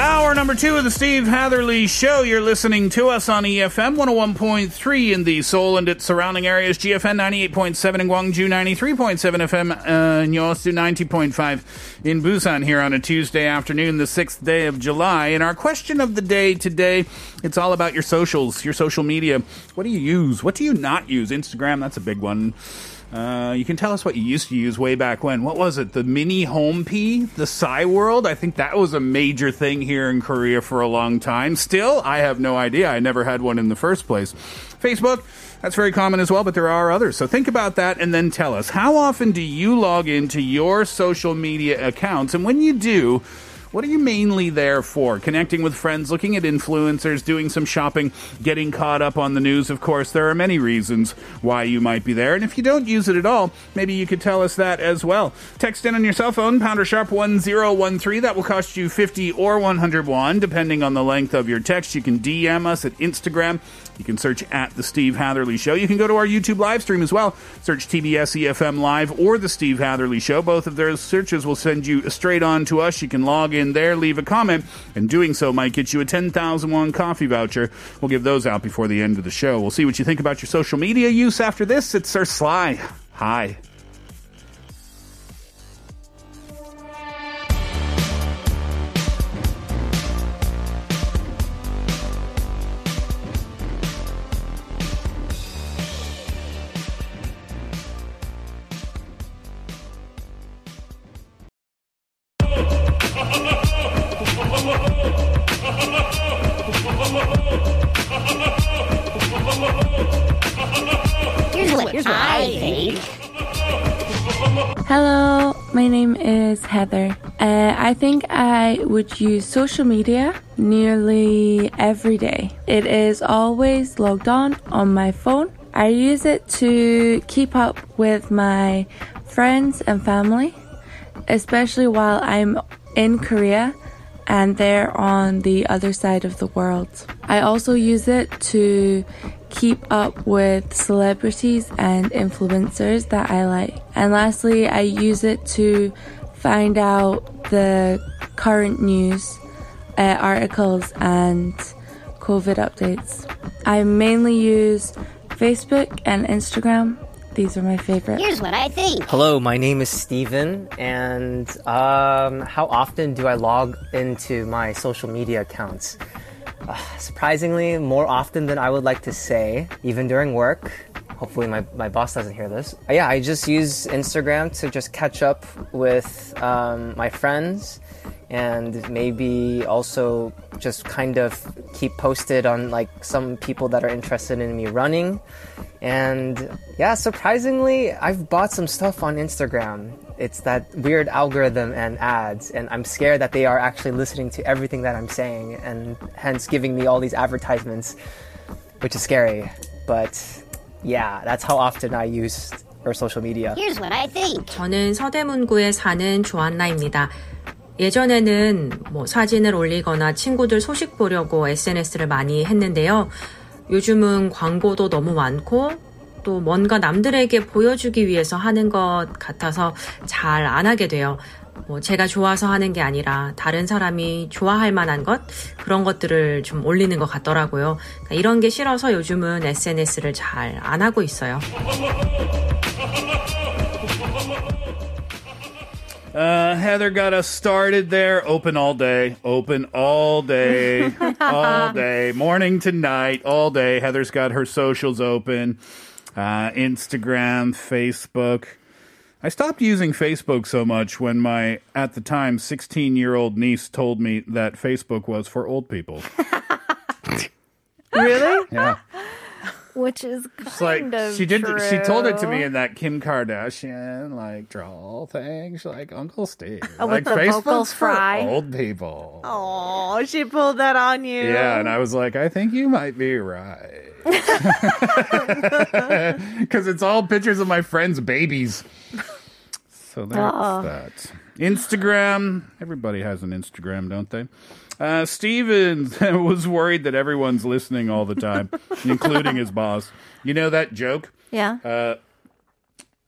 Hour number two of the Steve Hatherly Show. You're listening to us on EFM 101.3 in the Seoul and its surrounding areas, GFN 98.7 in Gwangju, 93.7 FM uh, in Yosu, 90.5 in Busan here on a Tuesday afternoon, the 6th day of July. And our question of the day today, it's all about your socials, your social media. What do you use? What do you not use? Instagram, that's a big one. Uh, you can tell us what you used to use way back when. What was it? The mini hompy? The Cyworld? I think that was a major thing here in Korea for a long time. Still, I have no idea. I never had one in the first place. Facebook, that's very common as well, but there are others. So think about that and then tell us how often do you log into your social media accounts? And when you do, what are you mainly there for? Connecting with friends, looking at influencers, doing some shopping, getting caught up on the news, of course. There are many reasons why you might be there. And if you don't use it at all, maybe you could tell us that as well. Text in on your cell phone, pounder sharp 1013. That will cost you 50 or 101, depending on the length of your text. You can DM us at Instagram. You can search at The Steve Hatherly Show. You can go to our YouTube live stream as well. Search TBS EFM Live or The Steve Hatherly Show. Both of those searches will send you straight on to us. You can log in there, leave a comment, and doing so might get you a 10,000 won coffee voucher. We'll give those out before the end of the show. We'll see what you think about your social media use after this. It's Sir Sly. Hi. What, here's what I think. Hello, my name is Heather. Uh, I think I would use social media nearly every day. It is always logged on on my phone. I use it to keep up with my friends and family, especially while I'm in Korea and they're on the other side of the world. I also use it to keep up with celebrities and influencers that I like. And lastly, I use it to find out the current news, uh, articles, and COVID updates. I mainly use Facebook and Instagram. These are my favorite. Here's what I think. Hello, my name is Steven, and um, how often do I log into my social media accounts? Surprisingly, more often than I would like to say, even during work. Hopefully, my, my boss doesn't hear this. Uh, yeah, I just use Instagram to just catch up with um, my friends and maybe also just kind of keep posted on like some people that are interested in me running. And yeah, surprisingly, I've bought some stuff on Instagram. It's that weird algorithm and ads, and I'm scared that they are actually listening to everything that I'm saying and hence giving me all these advertisements, which is scary. But yeah, that's how often I use our social media. Here's what I think. 저는 서대문구에 사는 조한나입니다. 예전에는 뭐 사진을 올리거나 친구들 소식 보려고 SNS를 많이 했는데요. 요즘은 광고도 너무 많고 또 뭔가 남들에게 보여주기 위해서 하는 것 같아서 잘 안 하게 돼요. 뭐 제가 좋아서 하는 게 아니라 다른 사람이 좋아할 만한 것 그런 것들을 좀 올리는 것 같더라고요. 그러니까 이런 게 싫어서 요즘은 SNS를 잘 안 하고 있어요. Uh, Heather got us started there. Open all day. Open all day. all day. Morning to night. All day. Heather's got her socials open. Uh, Instagram, Facebook. I stopped using Facebook so much when my, at the time, 16 year old niece told me that Facebook was for old people. Really? Yeah. Which is kind like of she did. She told it to me in that Kim Kardashian like draw thing. She's like Uncle Steve. Oh, with like the Facebook's for fry? old people. Oh, she pulled that on you. Yeah, and I was like, I think you might be right. Because it's all pictures of my friends' babies. So that's Oh. that. Instagram. Everybody has an Instagram, don't they? Uh, Steven was worried that everyone's listening all the time, including his boss. You know that joke? Yeah. Uh,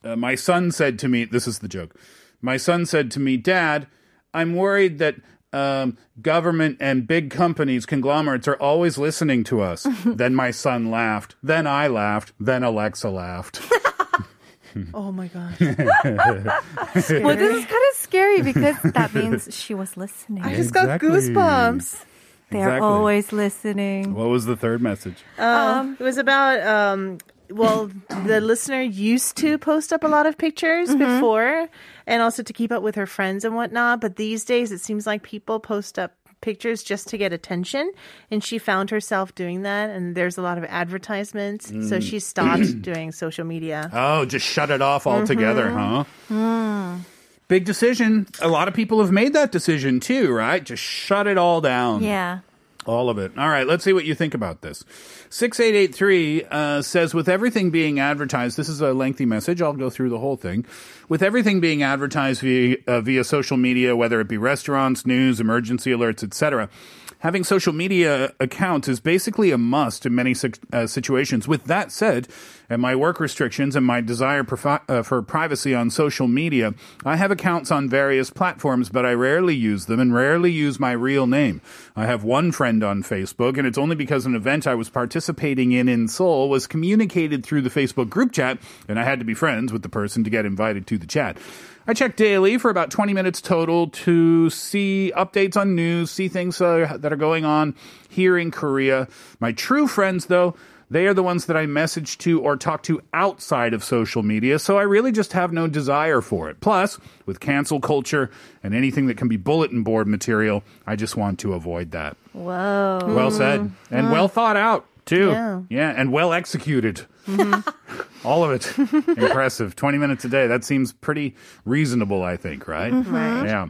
uh, my son said to me, this is the joke. My son said to me, Dad, I'm worried that um, government and big companies, conglomerates, are always listening to us. then my son laughed. Then I laughed. Then Alexa laughed. Oh my god. well, this is kind of scary because that means she was listening. I just got Exactly. goosebumps. They're Exactly. always listening. what was the third message? Um, it was about um, well, the listener used to post up a lot of pictures Mm-hmm. before, and also to keep up with her friends and whatnot. But these days, it seems like people post up pictures just to get attention, and she found herself doing that. And there's a lot of advertisements, so Mm. she stopped doing social media. Oh, just shut it off altogether, Mhm. huh? Big decision. A lot of people have made that decision too, right? Just shut it all down. Yeah. All of it. All right, let's see what you think about this. 6883 uh, says, with everything being advertised, this is a lengthy message. I'll go through the whole thing. With everything being advertised via, uh, via social media, whether it be restaurants, news, emergency alerts, etc., having social media accounts is basically a must in many uh, situations. With that said, and my work restrictions and my desire profi- uh, for privacy on social media, I have accounts on various platforms, but I rarely use them and rarely use my real name. I have one friend on Facebook, and it's only because an event I was participating in in Seoul was communicated through the Facebook group chat, and I had to be friends with the person to get invited to the chat. I check daily for about 20 minutes total to see updates on news, see things uh, that are going on here in Korea. My true friends, though, they are the ones that I message to or talk to outside of social media, so I really just have no desire for it. Plus, with cancel culture and anything that can be bulletin board material, I just want to avoid that. Whoa. Well said. And Mm. well thought out, too. Yeah. yeah and well executed. All of it. Impressive. 20 minutes a day. That seems pretty reasonable, I think, right? Mhm. Right. Yeah.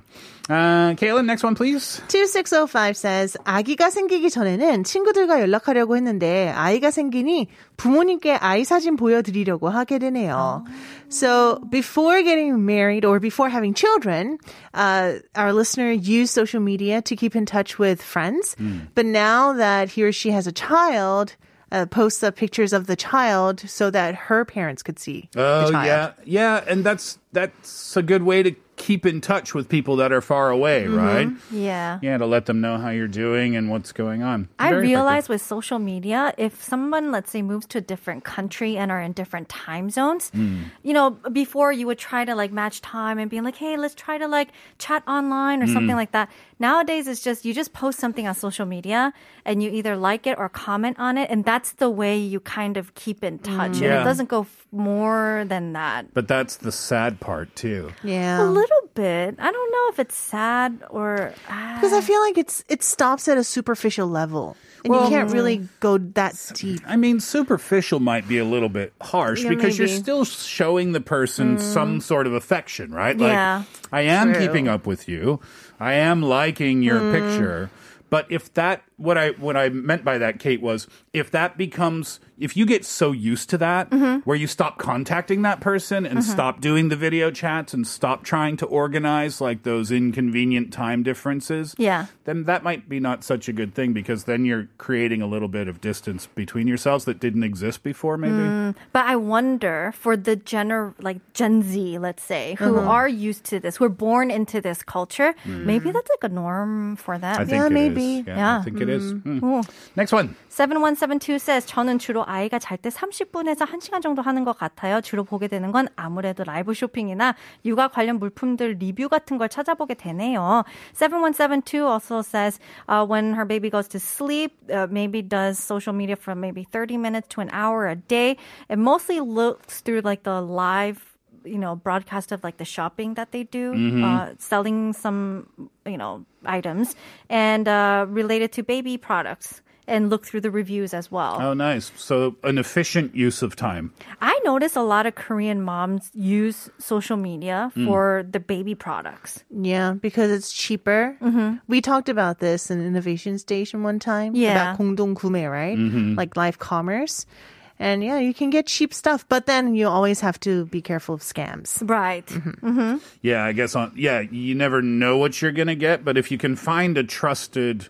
Uh, Kaylin, next one, please. 2605 says, 아기가 생기기 전에는 친구들과 연락하려고 했는데 아이가 생기니 부모님께 아이 사진 보여드리려고 하게 되네요. So before getting married or before having children, uh, our listener used social media to keep in touch with friends. But now that he or she has a child, uh, posts up pictures of the child so that her parents could see Oh, the child. yeah. Yeah. And that's, that's a good way to keep in touch with people that are far away, Mm-hmm. right? Yeah. Yeah, to let them know how you're doing and what's going on. I Very realize with social media, if someone, let's say, moves to a different country and are in different time zones, Mm. you know, before you would try to like match time and be like, hey, let's try to like chat online or something Mm. like that. Nowadays, it's just you just post something on social media and you either like it or comment on it, and that's the way you kind of keep in touch. And Yeah. it doesn't go f- more than that. But that's the sad part, too. Yeah. A little bit. I don't know if it's sad or Because I ah. feel like it's it stops at a superficial level. And Well- you can't mm. really go that deep. I mean, superficial might be a little bit harsh Yeah, because you're still showing the person mm. some sort of affection, right? Yeah. Like, I am True. keeping up with you. I am liking your Mm. picture. But if that, what I what I meant by that, Kate, was if that becomes, if you get so used to that, Mm-hmm. where you stop contacting that person and Mhm. stop doing the video chats and stop trying to organize like those inconvenient time differences, Yeah. then that might be not such a good thing because then you're creating a little bit of distance between yourselves that didn't exist before, maybe. Mm, but I wonder for the gener like Gen Z, let's say, who Uh-huh. are used to this, who are born into this culture, Mm. maybe that's like a norm for them. I think it is. Yeah, I think it is. Hmm. 오. Next one. 7172 says 저는 주로 아이가 잘 때 30분에서 1시간 정도 하는 것 같아요. 주로 보게 되는 건 아무래도 라이브 쇼핑이나 육아 관련 물품들 리뷰 같은 걸 찾아보게 되네요. 7172 also says uh, when her baby goes to sleep, uh, maybe does social media for maybe 30 minutes to an hour a day. It mostly looks through like the live you know broadcast of like the shopping that they do Mhm. uh, selling some you know items and uh, related to baby products and look through the reviews as well Oh, nice. So an efficient use of time. i notice a lot of korean moms use social media Mm. for the baby products Yeah, because it's cheaper. We talked about this in Innovation Station one time Yeah. about 공동 구매, right? Mhm. Like live commerce. And yeah, you can get cheap stuff, but then you always have to be careful of scams. right mm-hmm. Yeah, I guess on yeah, you never know what you're gonna get, but if you can find a trusted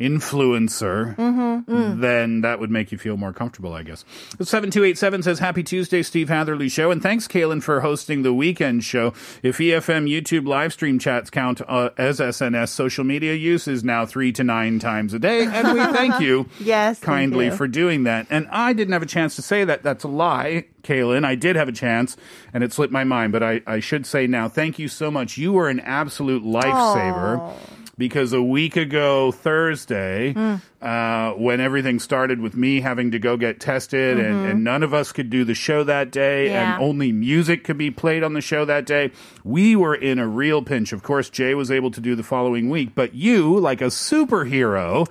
influencer, Mm. then that would make you feel more comfortable, I guess. 7287 says, Happy Tuesday, Steve Hatherly Show. And thanks, Kaylin, for hosting the weekend show. If EFM YouTube live stream chats count uh, as SNS, social media use is now three to nine times a day. And we thank you Yes, kindly you. for doing that. And I didn't have a chance to say that. That's a lie, Kaylin. I did have a chance, and it slipped my mind. But I, I should say now, thank you so much. You were an absolute lifesaver. Because a week ago, Thursday, uh, when everything started with me having to go get tested, and, and none of us could do the show that day, Yeah. and only music could be played on the show that day, we were in a real pinch. Of course, Jay was able to do the following week, but you, like a superhero,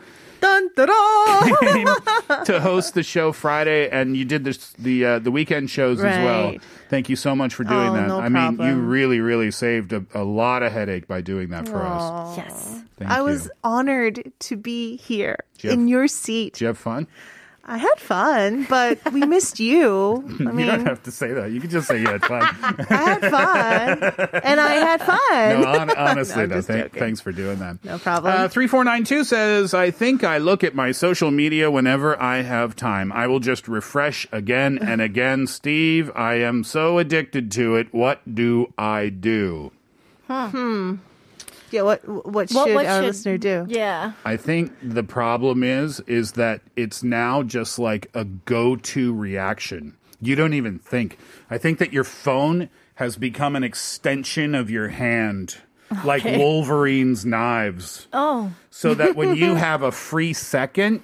to host the show Friday, and you did this, the uh, the weekend shows as well. Thank you so much for doing Oh, that. no I mean, you really, really saved a, a lot of headache by doing that for us. yes Thank I you. was honored to be here Did you have- in your seat. Did you have fun? I had fun, but we missed you. I you mean, don't have to say that. You can just say you had fun. I had fun, and I had fun. no, hon- honestly, No, I'm though, just thanks for doing that. No problem. Uh, 3492 says, I think I look at my social media whenever I have time. I will just refresh again and again. Steve, I am so addicted to it. What do I do? Hmm. Yeah. What What What- should what our should- listener do? yeah I think the problem is is that it's now just like a go-to reaction. You don't even think. I think that your phone has become an extension of your hand, like Wolverine's knives. oh So that when you have a free second,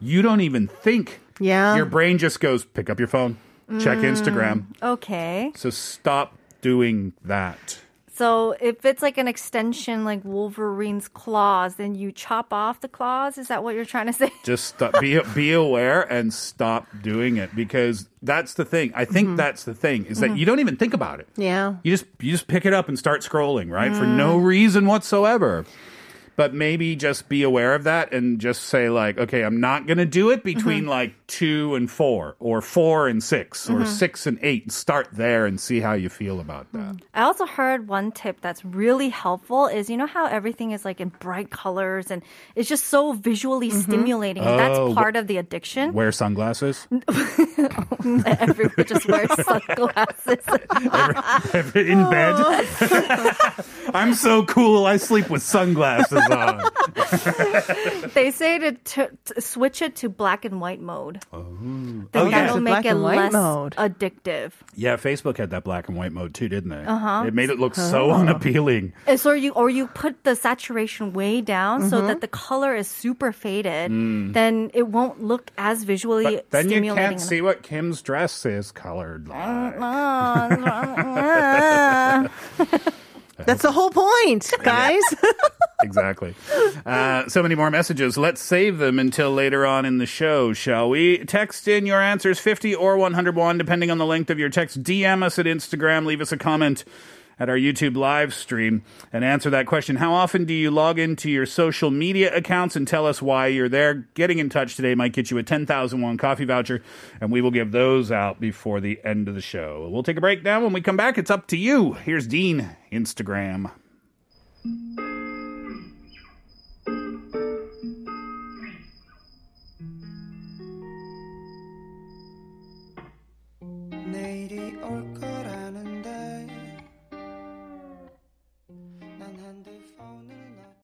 you don't even think. Yeah. Your brain just goes, pick up your phone, check Mm. Instagram. okay So stop doing that. So if it's like an extension like wolverine's claws then you chop off the claws is that what you're trying to say just stop, be be aware and stop doing it because that's the thing. I think that's the thing is that Mhm. you don't even think about it. Yeah. You just you just pick it up and start scrolling, right? For Mm. no reason whatsoever. But maybe just be aware of that and just say like, okay, I'm not going to do it between Mm-hmm. like 2 and 4 or 4 and 6 or Mhm. 6 and 8. Start there and see how you feel about that. I also heard one tip that's really helpful is you know how everything is like in bright colors and it's just so visually stimulating and that's Oh, part of the addiction. Wear sunglasses. Everyone just wears sunglasses. in bed. I'm so cool. I sleep with sunglasses on. they say to, to, to switch it to black and white mode. Oh, Then yeah. that'll The make black it less mode. addictive. Yeah, Facebook had that black and white mode too, didn't they? Uh-huh. It made it look so Oh. unappealing. And so you or you put the saturation way down so Mm-hmm. that the color is super faded, Mm. then it won't look as visually But then you can't see what Kim's dress is colored like. That's the whole point, guys. Exactly. Uh, so many more messages. Let's save them until later on in the show, shall we? Text in your answers 50 or 101, depending on the length of your text. DM us at Instagram. Leave us a comment at our YouTube live stream and answer that question. How often do you log into your social media accounts and tell us why you're there? Getting in touch today might get you a 10,001 coffee voucher, and we will give those out before the end of the show. We'll take a break now. When we come back, it's up to you. Here's Dean, Instagram.